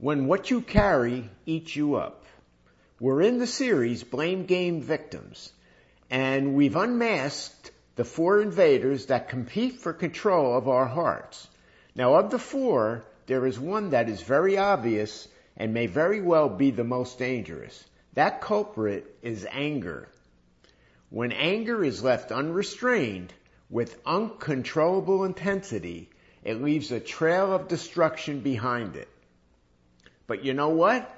when what you carry eats you up. We're in the series Blame Game Victims, and we've unmasked the four invaders that compete for control of our hearts. Now, of the four, there is one that is very obvious and may very well be the most dangerous. That culprit is anger. When anger is left unrestrained with uncontrollable intensity, it leaves a trail of destruction behind it. But you know what?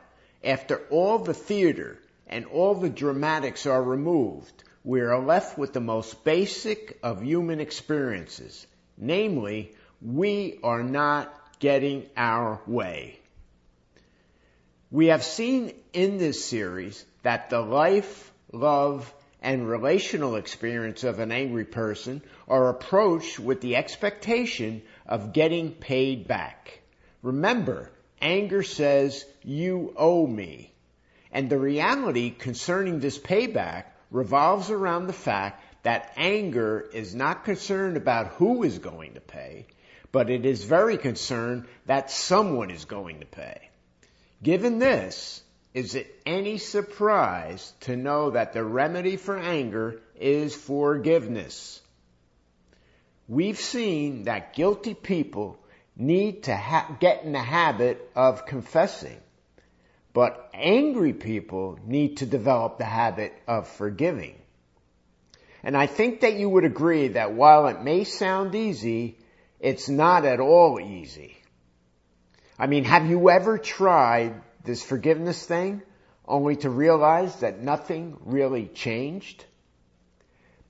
After all the theater and all the dramatics are removed, we are left with the most basic of human experiences. Namely, we are not getting our way. We have seen in this series that the life, love, and relational experience of an angry person are approached with the expectation of getting paid back. Remember, anger says, you owe me. And the reality concerning this payback revolves around the fact that anger is not concerned about who is going to pay, but it is very concerned that someone is going to pay. Given this, is it any surprise to know that the remedy for anger is forgiveness? We've seen that guilty people need to ha- get in the habit of confessing, but angry people need to develop the habit of forgiving. And I think that you would agree that while it may sound easy, it's not at all easy. I mean, have you ever tried this forgiveness thing only to realize that nothing really changed?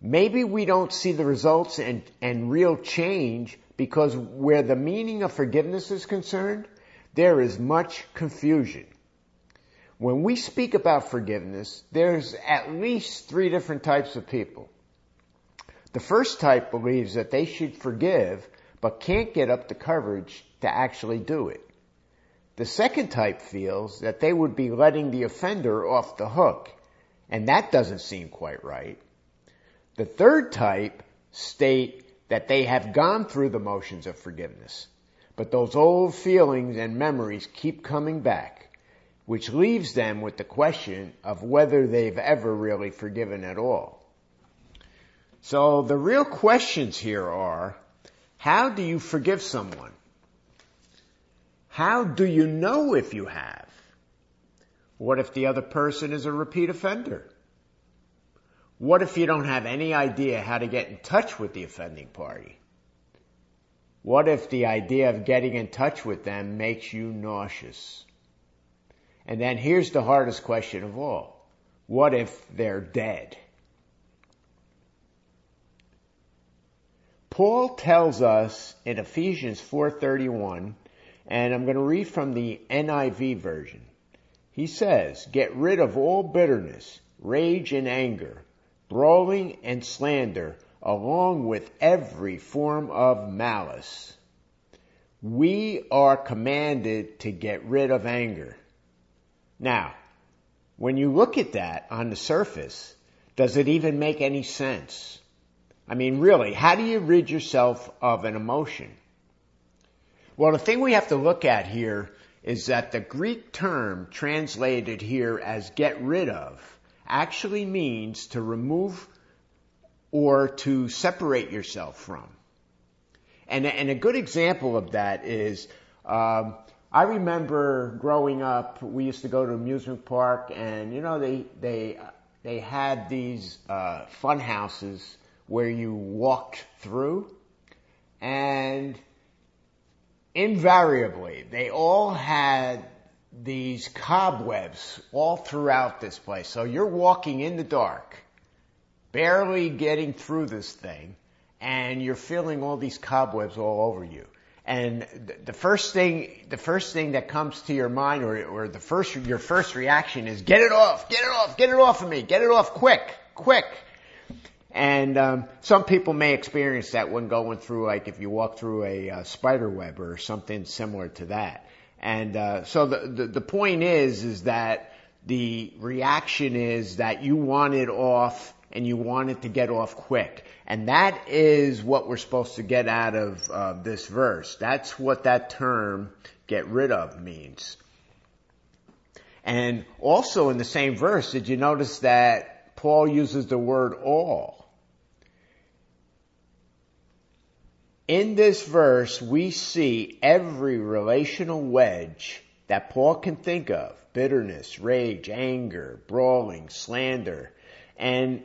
Maybe we don't see the results and, and real change because where the meaning of forgiveness is concerned, there is much confusion. When we speak about forgiveness, there's at least three different types of people. The first type believes that they should forgive, but can't get up the courage to actually do it. The second type feels that they would be letting the offender off the hook, and that doesn't seem quite right. The third type state that they have gone through the motions of forgiveness, but those old feelings and memories keep coming back, which leaves them with the question of whether they've ever really forgiven at all. So the real questions here are, how do you forgive someone? How do you know if you have? What if the other person is a repeat offender? What if you don't have any idea how to get in touch with the offending party? What if the idea of getting in touch with them makes you nauseous? And then here's the hardest question of all. What if they're dead? Paul tells us in Ephesians 4:31 and I'm going to read from the NIV version. He says, get rid of all bitterness, rage and anger, brawling and slander, along with every form of malice. We are commanded to get rid of anger. Now, when you look at that on the surface, does it even make any sense? I mean, really, how do you rid yourself of an emotion? Well, the thing we have to look at here is that the Greek term translated here as get rid of actually means to remove or to separate yourself from. And, and a good example of that is, um, I remember growing up, we used to go to amusement park and, you know, they, they, they had these, uh, fun houses where you walked through and invariably, they all had these cobwebs all throughout this place. So you're walking in the dark, barely getting through this thing, and you're feeling all these cobwebs all over you. And the first thing, the first thing that comes to your mind, or, or the first, your first reaction is, get it off, get it off, get it off of me, get it off quick, quick. And um, some people may experience that when going through, like if you walk through a uh, spider web or something similar to that. And uh, so the, the the point is is that the reaction is that you want it off and you want it to get off quick. And that is what we're supposed to get out of uh, this verse. That's what that term "get rid of" means. And also in the same verse, did you notice that Paul uses the word all? In this verse, we see every relational wedge that Paul can think of. Bitterness, rage, anger, brawling, slander. And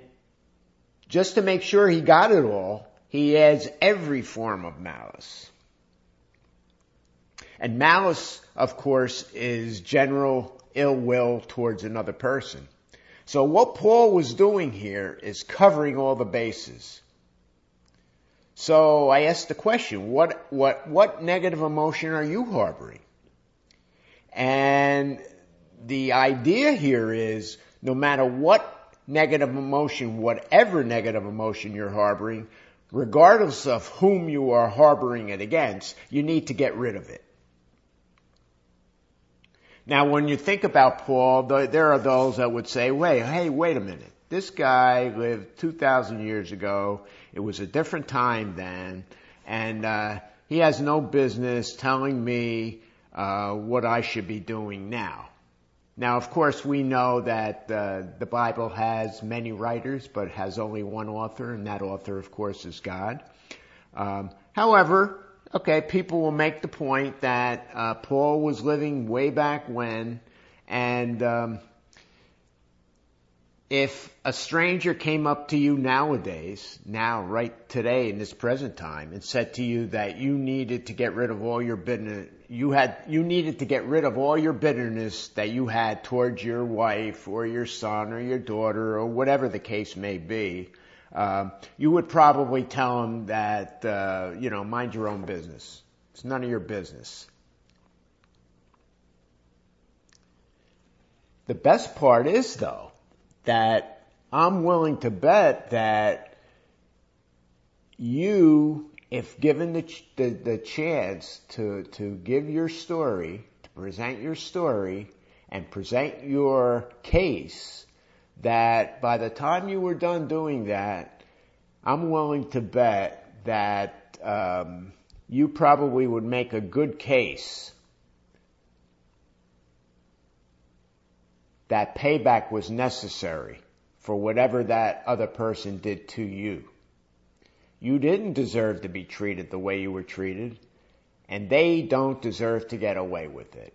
just to make sure he got it all, he adds every form of malice. And malice, of course, is general ill will towards another person. So what Paul was doing here is covering all the bases. So I asked the question, what, what, what negative emotion are you harboring? And the idea here is no matter what negative emotion, whatever negative emotion you're harboring, regardless of whom you are harboring it against, you need to get rid of it. Now, when you think about Paul, there are those that would say, wait, hey, wait a minute. This guy lived 2,000 years ago. It was a different time then. And uh, he has no business telling me uh, what I should be doing now. Now, of course, we know that uh, the Bible has many writers, but has only one author, and that author, of course, is God. Um, however, okay, people will make the point that uh, Paul was living way back when, and um, if a stranger came up to you nowadays, now, right today in this present time, and said to you that you needed to get rid of all your bitterness, you had, you needed to get rid of all your bitterness that you had towards your wife or your son or your daughter or whatever the case may be, uh, you would probably tell them that, uh, you know, mind your own business. It's none of your business. The best part is though, that I'm willing to bet that you, if given the, the, the chance to, to give your story, to present your story and present your case, that by the time you were done doing that, I'm willing to bet that um, you probably would make a good case that payback was necessary for whatever that other person did to you. You didn't deserve to be treated the way you were treated, and they don't deserve to get away with it.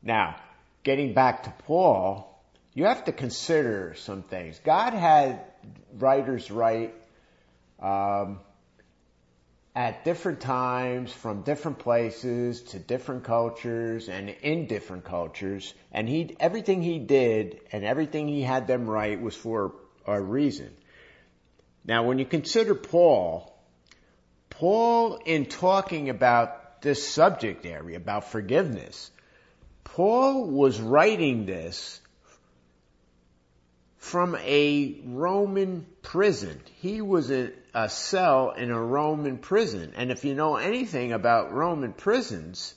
Now, getting back to Paul, you have to consider some things. God had writers write um, at different times from different places to different cultures and in different cultures. And he everything he did and everything he had them write was for a reason. Now when you consider paul paul in talking about this subject area about forgiveness paul was writing this from a Roman prison. He was in a cell in a Roman prison. And if you know anything about Roman prisons,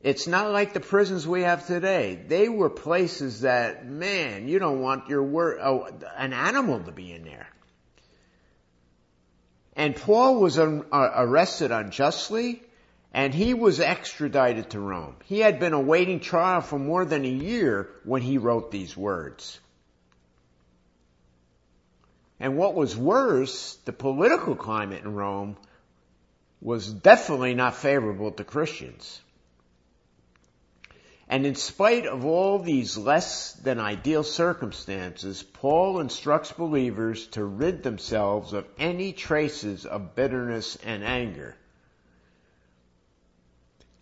it's not like the prisons we have today. They were places that, man, you don't want your word, oh, an animal to be in there. And Paul was un, uh, arrested unjustly, and he was extradited to Rome. He had been awaiting trial for more than a year when he wrote these words. And what was worse, the political climate in Rome was definitely not favorable to Christians. And in spite of all these less than ideal circumstances, Paul instructs believers to rid themselves of any traces of bitterness and anger.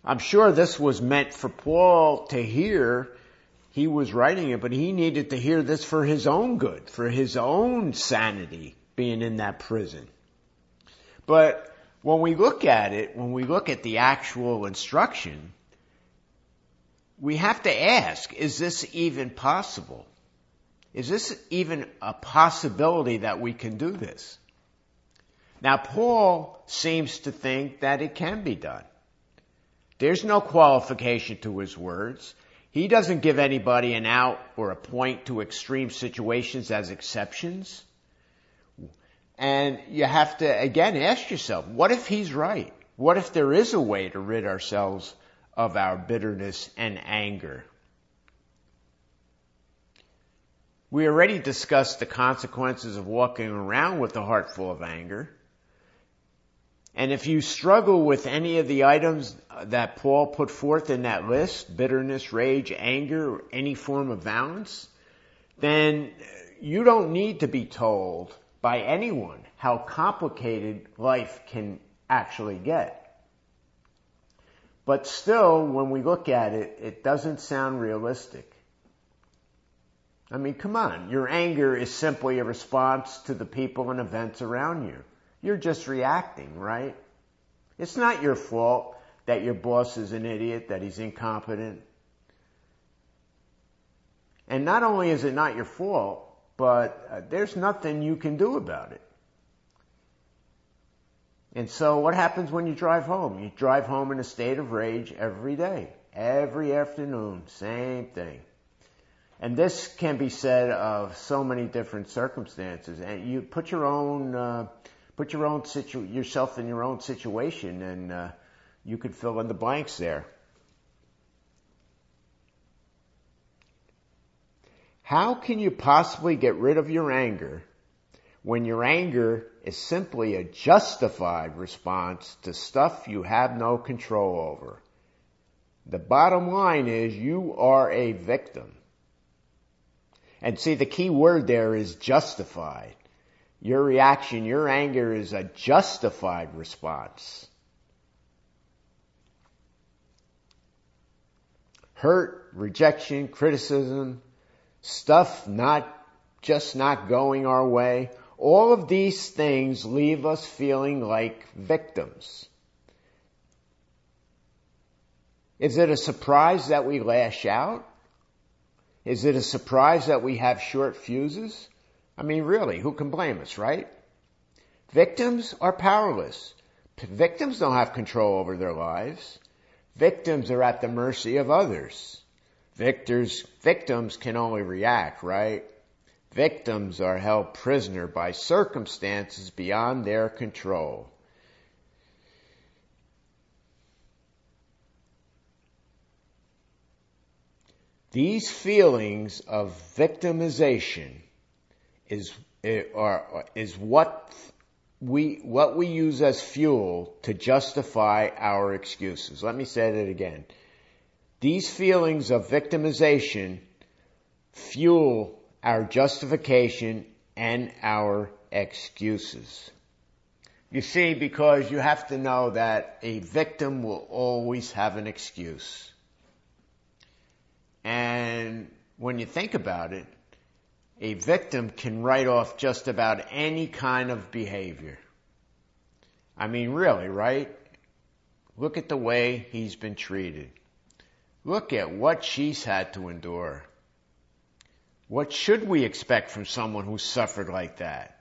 I'm sure this was meant for Paul to hear he was writing it, but he needed to hear this for his own good, for his own sanity being in that prison. But when we look at it, when we look at the actual instruction, we have to ask, is this even possible? Is this even a possibility that we can do this? Now Paul seems to think that it can be done. There's no qualification to his words. He doesn't give anybody an out or a point to extreme situations as exceptions. And you have to again ask yourself, what if he's right? What if there is a way to rid ourselves of our bitterness and anger. We already discussed the consequences of walking around with a heart full of anger. And if you struggle with any of the items that Paul put forth in that list, bitterness, rage, anger, any form of violence, then you don't need to be told by anyone how complicated life can actually get. But still, when we look at it, it doesn't sound realistic. I mean, come on. Your anger is simply a response to the people and events around you. You're just reacting, right? It's not your fault that your boss is an idiot, that he's incompetent. And not only is it not your fault, but uh, there's nothing you can do about it. And so what happens when you drive home? You drive home in a state of rage every day, every afternoon, same thing. And this can be said of so many different circumstances. And you put your own, uh, put your own situ- yourself in your own situation, and uh, you could fill in the blanks there. How can you possibly get rid of your anger when your anger is simply a justified response to stuff you have no control over? The bottom line is you are a victim. And see, the key word there is justified. Your reaction, your anger is a justified response. Hurt, rejection, criticism, stuff not just not going our way, all of these things leave us feeling like victims. Is it a surprise that we lash out? Is it a surprise that we have short fuses? I mean, really, who can blame us, right? Victims are powerless. Victims don't have control over their lives. Victims are at the mercy of others. Victors, victims can only react, right? Victims are held prisoner by circumstances beyond their control. These feelings of victimization is, eh, are, is what we, what we use as fuel to justify our excuses. Let me say that again. These feelings of victimization fuel our justification and our excuses. You see, because you have to know that a victim will always have an excuse. And when you think about it, a victim can write off just about any kind of behavior. I mean, really, right? Look at the way he's been treated. Look at what she's had to endure. What should we expect from someone who suffered like that?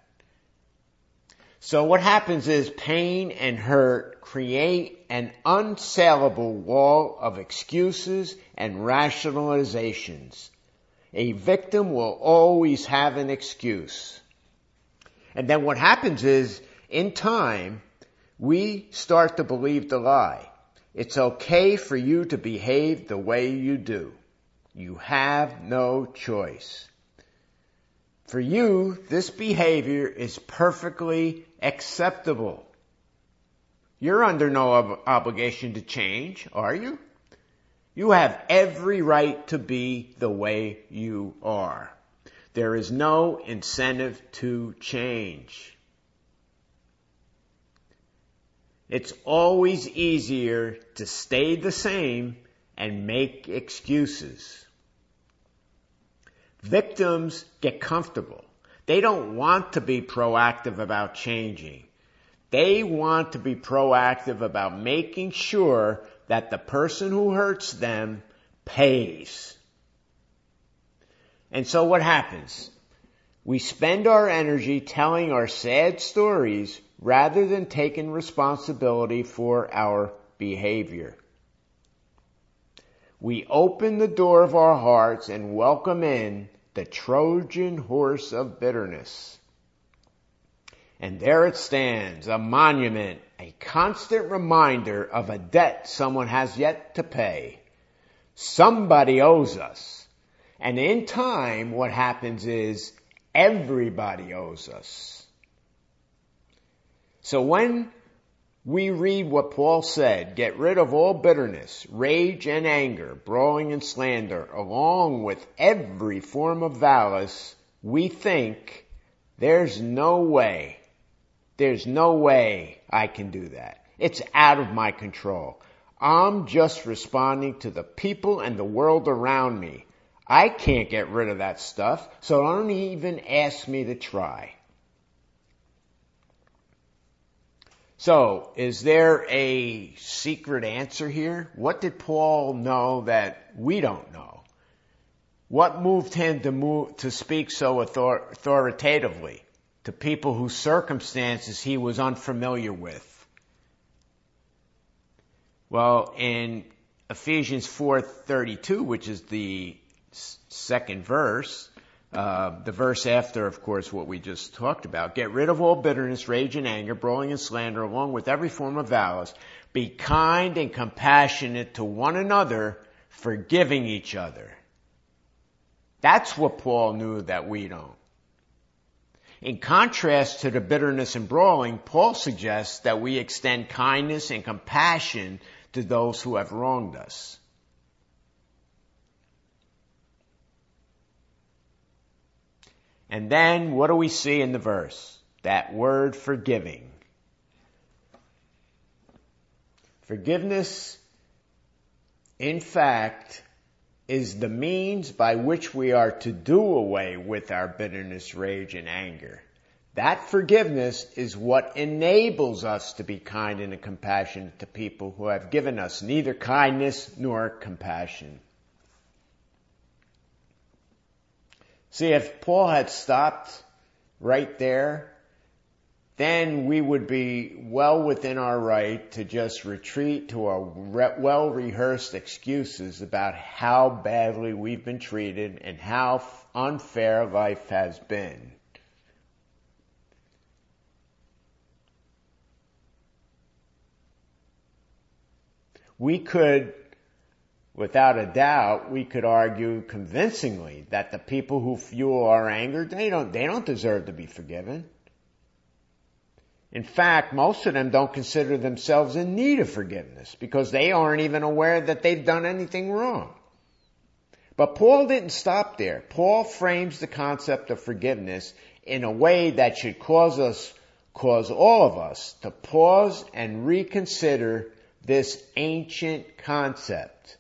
So what happens is pain and hurt create an unsaleable wall of excuses and rationalizations. A victim will always have an excuse. And then what happens is, in time, we start to believe the lie. It's okay for you to behave the way you do. You have no choice. For you, this behavior is perfectly acceptable. You're under no ob- obligation to change, are you? You have every right to be the way you are. There is no incentive to change. It's always easier to stay the same and make excuses. Victims get comfortable. They don't want to be proactive about changing. They want to be proactive about making sure that the person who hurts them pays. And so what happens? We spend our energy telling our sad stories rather than taking responsibility for our behavior. We open the door of our hearts and welcome in the Trojan horse of bitterness. And there it stands, a monument a constant reminder of a debt someone has yet to pay. Somebody owes us. And in time, what happens is everybody owes us. So when we read what Paul said, get rid of all bitterness, rage and anger, brawling and slander, along with every form of malice, we think there's no way, there's no way I can do that. It's out of my control. I'm just responding to the people and the world around me. I can't get rid of that stuff, so don't even ask me to try. So, is there a secret answer here? What did Paul know that we don't know? What moved him to move, to speak so author, authoritatively to people whose circumstances he was unfamiliar with? Well, in Ephesians 4:32, which is the second verse, uh, the verse after, of course, what we just talked about. Get rid of all bitterness, rage and anger, brawling and slander, along with every form of malice. Be kind and compassionate to one another, forgiving each other. That's what Paul knew that we don't. In contrast to the bitterness and brawling, Paul suggests that we extend kindness and compassion to those who have wronged us. And then what do we see in the verse? That word forgiving. Forgiveness, in fact, is the means by which we are to do away with our bitterness, rage, and anger. That forgiveness is what enables us to be kind and compassionate to people who have given us neither kindness nor compassion. See, if Paul had stopped right there, then we would be well within our right to just retreat to our well rehearsed excuses about how badly we've been treated and how unfair life has been. We could without a doubt, we could argue convincingly that the people who fuel our anger, they don't, they don't deserve to be forgiven. In fact, most of them don't consider themselves in need of forgiveness because they aren't even aware that they've done anything wrong. But Paul didn't stop there. Paul frames the concept of forgiveness in a way that should cause us, cause all of us to pause and reconsider this ancient concept.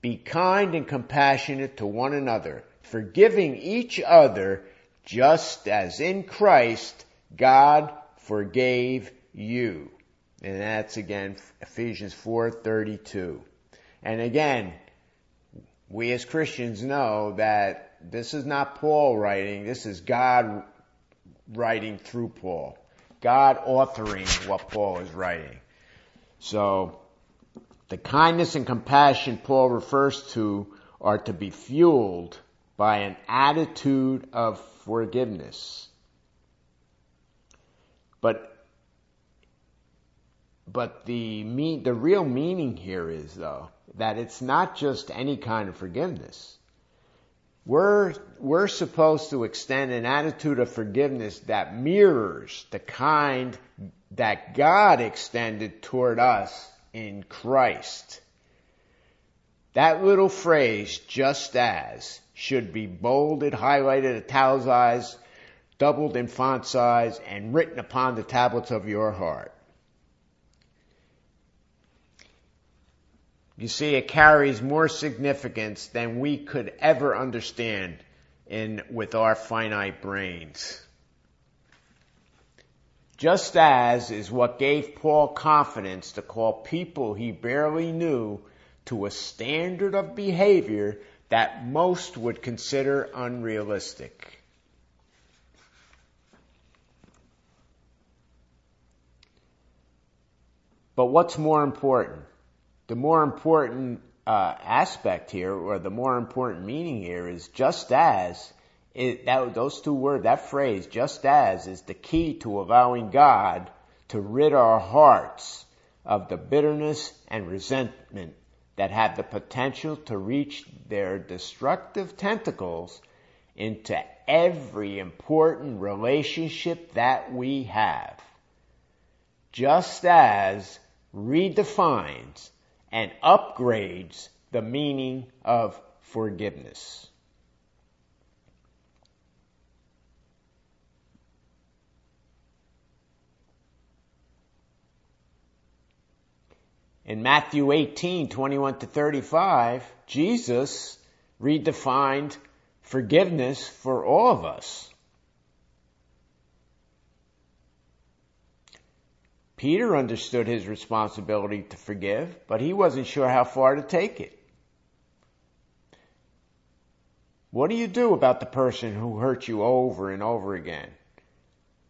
Be kind and compassionate to one another, forgiving each other just as in Christ God forgave you. And that's again Ephesians 4:32. And again, we as Christians know that this is not Paul writing, this is God writing through Paul. God authoring what Paul is writing. So, the kindness and compassion Paul refers to are to be fueled by an attitude of forgiveness. But but the the real meaning here is though that it's not just any kind of forgiveness. We're, we're supposed to extend an attitude of forgiveness that mirrors the kind that God extended toward us in Christ. That little phrase, just as, should be bolded, highlighted, italicized, doubled in font size, and written upon the tablets of your heart. You see, it carries more significance than we could ever understand in, with our finite brains. Just as is what gave Paul confidence to call people he barely knew to a standard of behavior that most would consider unrealistic. But what's more important? The more important uh, aspect here, or the more important meaning here, is just as it, that, those two words, that phrase, just as, is the key to allowing God to rid our hearts of the bitterness and resentment that have the potential to reach their destructive tentacles into every important relationship that we have. Just as redefines and upgrades the meaning of forgiveness. In Matthew 18, 21 to 35, Jesus redefined forgiveness for all of us. Peter understood his responsibility to forgive, but he wasn't sure how far to take it. What do you do about the person who hurt you over and over again?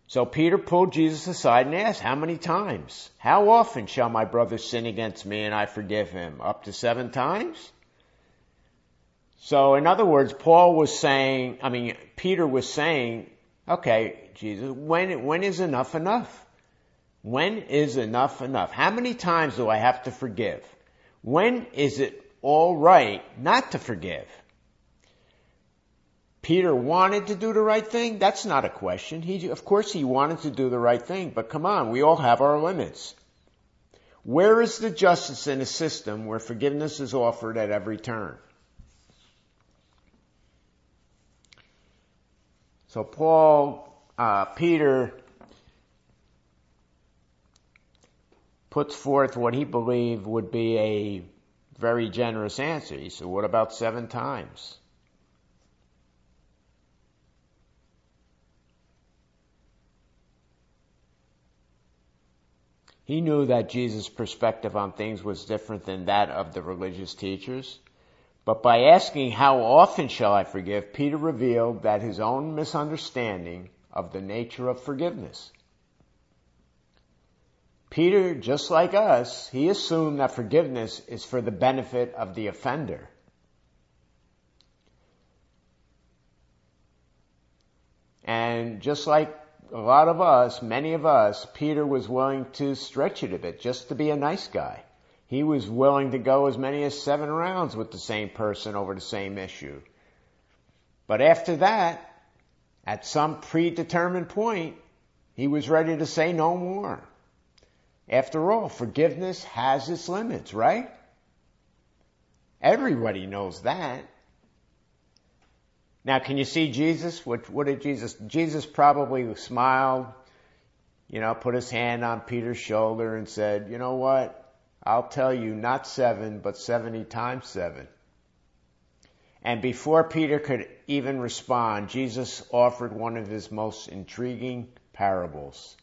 So Peter pulled Jesus aside and asked, how many times? How often shall my brother sin against me and I forgive him? Up to seven times? So in other words, Paul was saying, I mean, Peter was saying, okay, Jesus, when, when is enough enough? When is enough enough? How many times do I have to forgive? When is it all right not to forgive? Peter wanted to do the right thing? That's not a question. He, of course he wanted to do the right thing, but come on, we all have our limits. Where is the justice in a system where forgiveness is offered at every turn? So Paul, uh, Peter puts forth what he believed would be a very generous answer. He said, what about seven times? He knew that Jesus' perspective on things was different than that of the religious teachers. But by asking, how often shall I forgive, Peter revealed that his own misunderstanding of the nature of forgiveness. Peter, just like us, he assumed that forgiveness is for the benefit of the offender. And just like a lot of us, many of us, Peter was willing to stretch it a bit just to be a nice guy. He was willing to go as many as seven rounds with the same person over the same issue. But after that, at some predetermined point, he was ready to say no more. After all, forgiveness has its limits, right? Everybody knows that. Now, can you see Jesus? What, what did Jesus? Jesus probably smiled, you know, put his hand on Peter's shoulder and said, you know what? I'll tell you not seven, but 70 times seven. And before Peter could even respond, Jesus offered one of his most intriguing parables.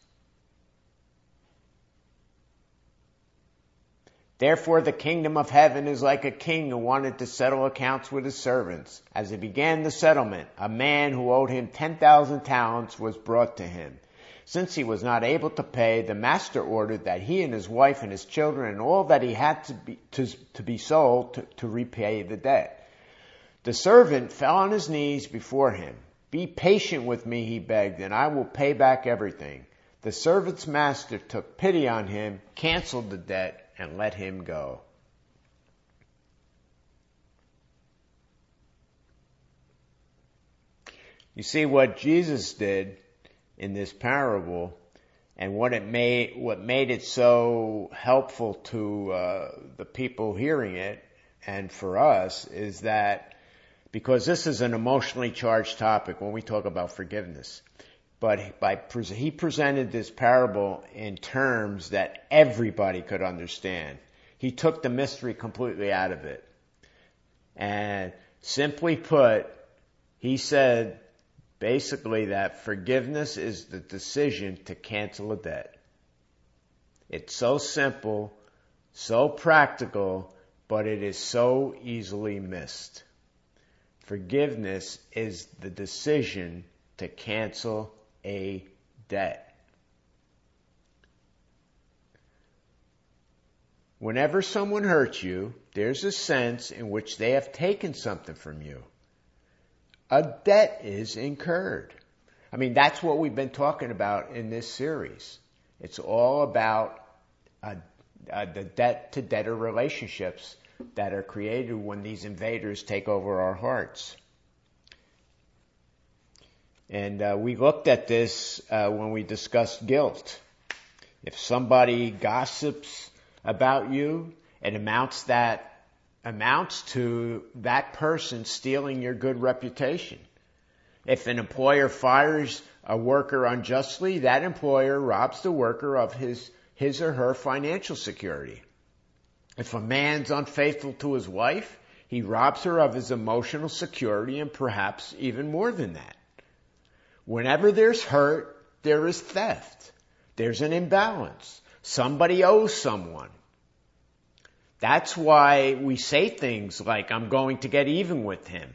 Therefore the kingdom of heaven is like a king who wanted to settle accounts with his servants. As he began the settlement, a man who owed him 10,000 talents was brought to him. Since he was not able to pay, the master ordered that he and his wife and his children and all that he had to be, to, to be sold to, to repay the debt. The servant fell on his knees before him. Be patient with me, he begged, and I will pay back everything. The servant's master took pity on him, canceled the debt, and let him go. You see what Jesus did in this parable and what it made what made it so helpful to uh, the people hearing it and for us is that because this is an emotionally charged topic when we talk about forgiveness but by he presented this parable in terms that everybody could understand he took the mystery completely out of it and simply put he said basically that forgiveness is the decision to cancel a debt. It's so simple, so practical, but it is so easily missed. Forgiveness is the decision to cancel a debt. Whenever someone hurts you, there's a sense in which they have taken something from you a debt is incurred. I mean, that's what we've been talking about in this series. It's all about uh, uh, the debt to debtor relationships that are created when these invaders take over our hearts. And uh, we looked at this uh, when we discussed guilt. If somebody gossips about you, it amounts that amounts to that person stealing your good reputation. If an employer fires a worker unjustly, that employer robs the worker of his, his or her financial security. If a man's unfaithful to his wife, he robs her of his emotional security and perhaps even more than that. Whenever there's hurt, there is theft. There's an imbalance. Somebody owes someone. That's why we say things like, I'm going to get even with him.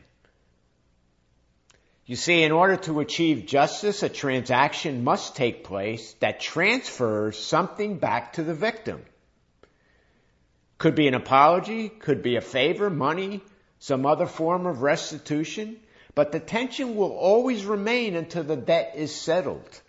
You see, in order to achieve justice, a transaction must take place that transfers something back to the victim. Could be an apology, could be a favor, money, some other form of restitution, but the tension will always remain until the debt is settled.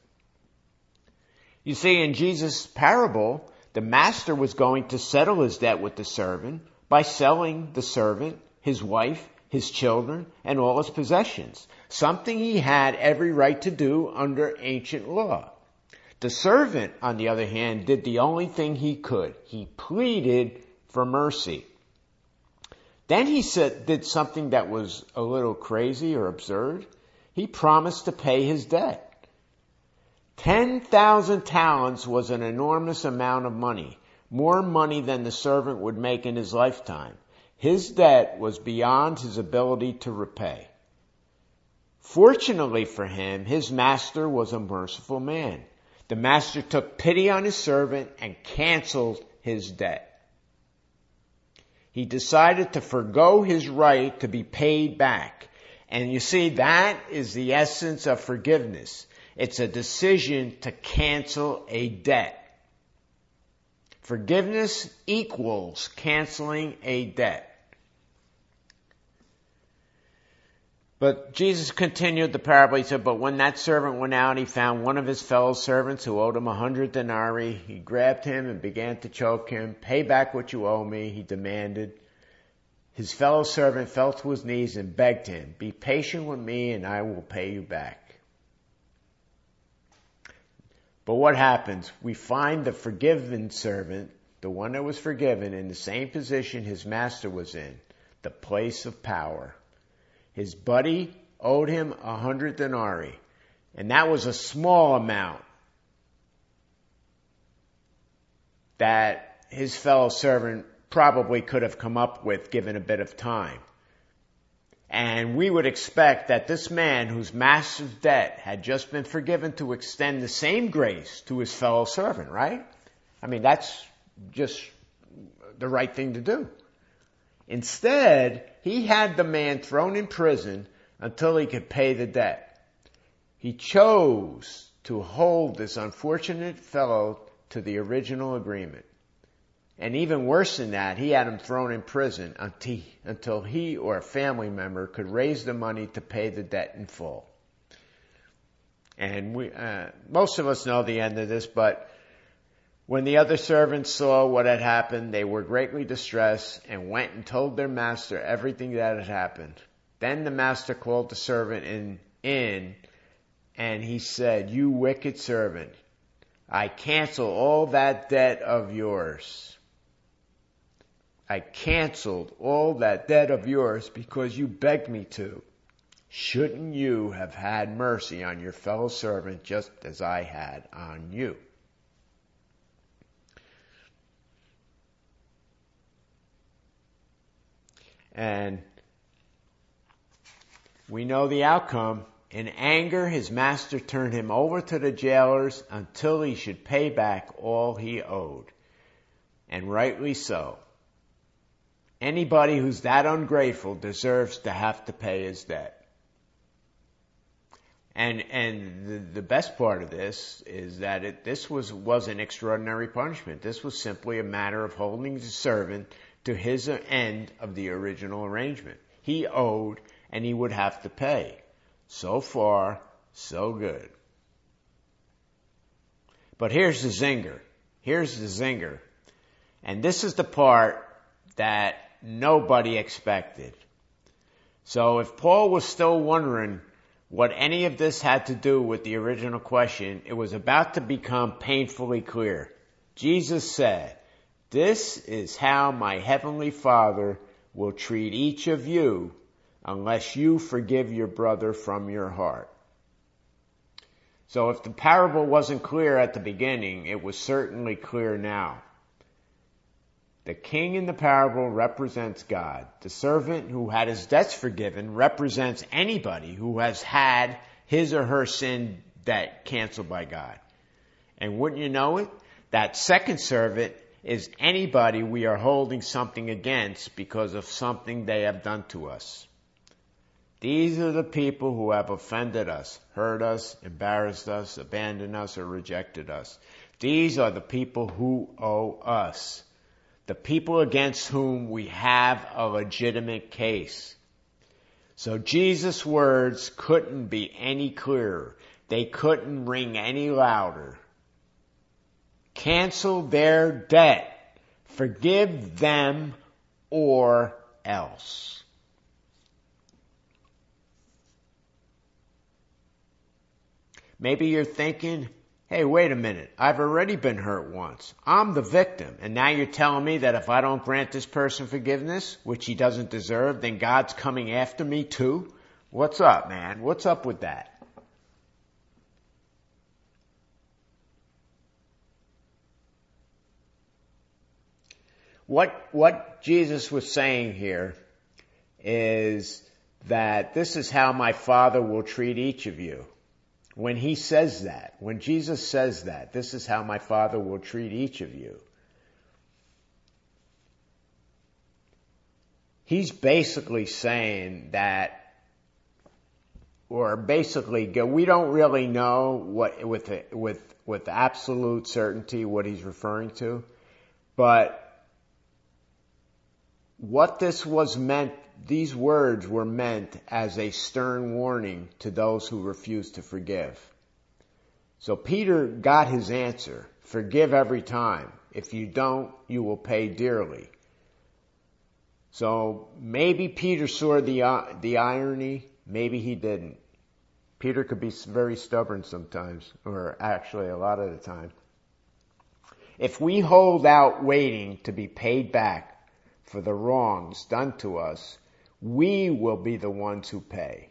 You see, in Jesus' parable, the master was going to settle his debt with the servant by selling the servant, his wife, his children, and all his possessions, something he had every right to do under ancient law. The servant, on the other hand, did the only thing he could. He pleaded for mercy. Then he said, did something that was a little crazy or absurd. He promised to pay his debt. 10,000 talents was an enormous amount of money, more money than the servant would make in his lifetime. His debt was beyond his ability to repay. Fortunately for him, his master was a merciful man. The master took pity on his servant and canceled his debt. He decided to forego his right to be paid back. And you see, that is the essence of forgiveness. It's a decision to cancel a debt. Forgiveness equals canceling a debt. But Jesus continued the parable. He said, But when that servant went out, he found one of his fellow servants who owed him a hundred denarii. He grabbed him and began to choke him. Pay back what you owe me, he demanded. His fellow servant fell to his knees and begged him, Be patient with me and I will pay you back. But what happens? We find the forgiven servant, the one that was forgiven, in the same position his master was in, the place of power. His buddy owed him a hundred denarii, and that was a small amount that his fellow servant probably could have come up with given a bit of time. And we would expect that this man whose massive debt had just been forgiven to extend the same grace to his fellow servant, right? I mean, that's just the right thing to do. Instead, he had the man thrown in prison until he could pay the debt. He chose to hold this unfortunate fellow to the original agreement. And even worse than that, he had him thrown in prison until he or a family member could raise the money to pay the debt in full. And we, uh, most of us know the end of this, but when the other servants saw what had happened, they were greatly distressed and went and told their master everything that had happened. Then the master called the servant in, in and he said, you wicked servant, I cancel all that debt of yours I canceled all that debt of yours because you begged me to. Shouldn't you have had mercy on your fellow servant just as I had on you? And we know the outcome. In anger, his master turned him over to the jailers until he should pay back all he owed. And rightly so. Anybody who's that ungrateful deserves to have to pay his debt. And and the, the best part of this is that it, this was was an extraordinary punishment. This was simply a matter of holding the servant to his end of the original arrangement. He owed and he would have to pay. So far, so good. But here's the zinger. Here's the zinger. And this is the part that nobody expected. So if Paul was still wondering what any of this had to do with the original question, it was about to become painfully clear. Jesus said, this is how my heavenly Father will treat each of you unless you forgive your brother from your heart. So if the parable wasn't clear at the beginning, it was certainly clear now. The king in the parable represents God. The servant who had his debts forgiven represents anybody who has had his or her sin debt canceled by God. And wouldn't you know it? That second servant is anybody we are holding something against because of something they have done to us. These are the people who have offended us, hurt us, embarrassed us, abandoned us, or rejected us. These are the people who owe us the people against whom we have a legitimate case. So Jesus' words couldn't be any clearer. They couldn't ring any louder. Cancel their debt. Forgive them or else. Maybe you're thinking, hey, wait a minute, I've already been hurt once. I'm the victim. And now you're telling me that if I don't grant this person forgiveness, which he doesn't deserve, then God's coming after me too? What's up, man? What's up with that? What, what Jesus was saying here is that this is how my Father will treat each of you. When he says that, when Jesus says that, this is how my Father will treat each of you. He's basically saying that, or basically, go, we don't really know what, with, with, with absolute certainty what he's referring to, but what this was meant these words were meant as a stern warning to those who refuse to forgive. So Peter got his answer. Forgive every time. If you don't, you will pay dearly. So maybe Peter saw the, uh, the irony, maybe he didn't. Peter could be very stubborn sometimes, or actually a lot of the time. If we hold out waiting to be paid back for the wrongs done to us, we will be the ones who pay.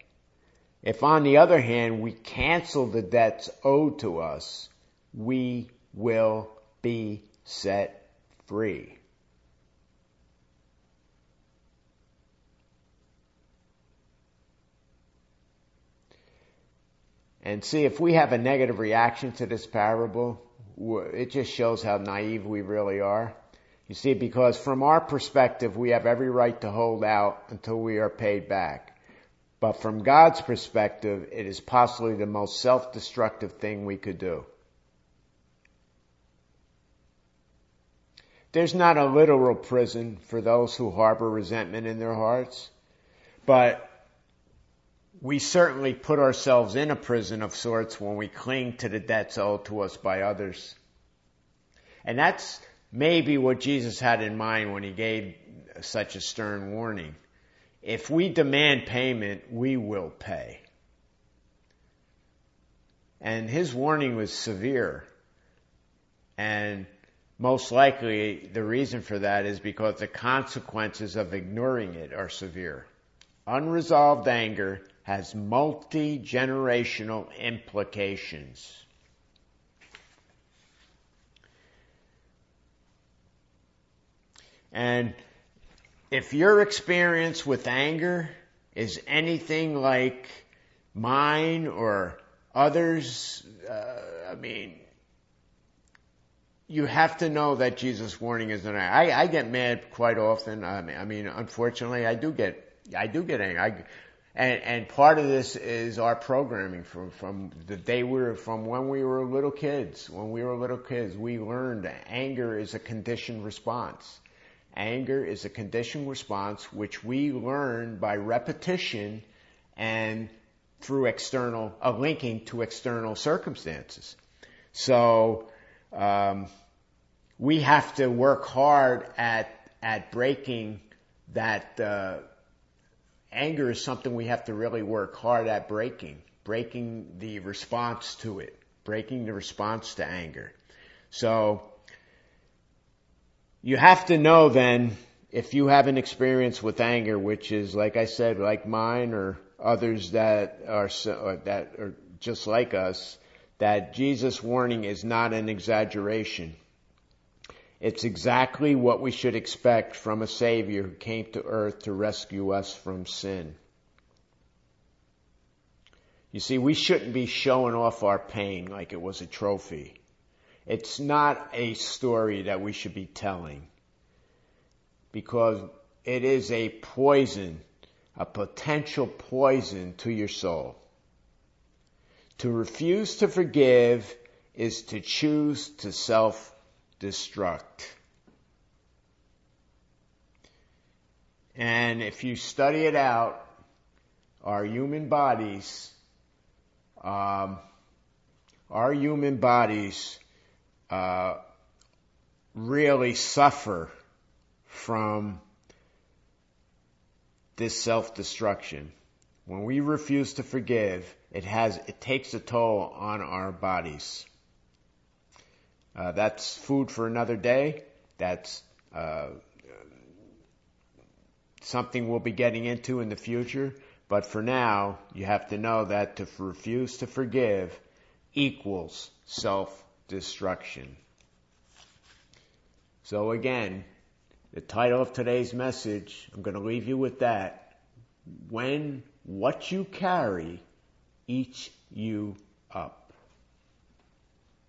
If on the other hand we cancel the debts owed to us, we will be set free. And see, if we have a negative reaction to this parable, it just shows how naive we really are. You see, because from our perspective, we have every right to hold out until we are paid back. But from God's perspective, it is possibly the most self-destructive thing we could do. There's not a literal prison for those who harbor resentment in their hearts, but we certainly put ourselves in a prison of sorts when we cling to the debts owed to us by others. And that's maybe what Jesus had in mind when he gave such a stern warning. If we demand payment, we will pay. And his warning was severe. And most likely the reason for that is because the consequences of ignoring it are severe. Unresolved anger has multi-generational implications. And if your experience with anger is anything like mine or others, uh, I mean, you have to know that Jesus' warning is an I, I get mad quite often. I mean, I mean, unfortunately, I do get, I do get angry. I, and, and part of this is our programming from, from the day we were, from when we were little kids. When we were little kids, we learned anger is a conditioned response. Anger is a conditioned response which we learn by repetition and through external, a linking to external circumstances. So, um, we have to work hard at at breaking that. Uh, anger is something we have to really work hard at breaking, breaking the response to it, breaking the response to anger. So you have to know then if you have an experience with anger, which is like I said, like mine or others that are that are just like us, that Jesus' warning is not an exaggeration. It's exactly what we should expect from a Savior who came to earth to rescue us from sin. You see, we shouldn't be showing off our pain like it was a trophy. It's not a story that we should be telling because it is a poison, a potential poison to your soul. To refuse to forgive is to choose to self-destruct. And if you study it out, our human bodies, um, our human bodies uh, really suffer from this self-destruction. When we refuse to forgive, it has, it takes a toll on our bodies. Uh, that's food for another day. That's uh, something we'll be getting into in the future. But for now, you have to know that to refuse to forgive equals self-destruction. So again, the title of today's message, I'm going to leave you with that. When what you carry eats you up.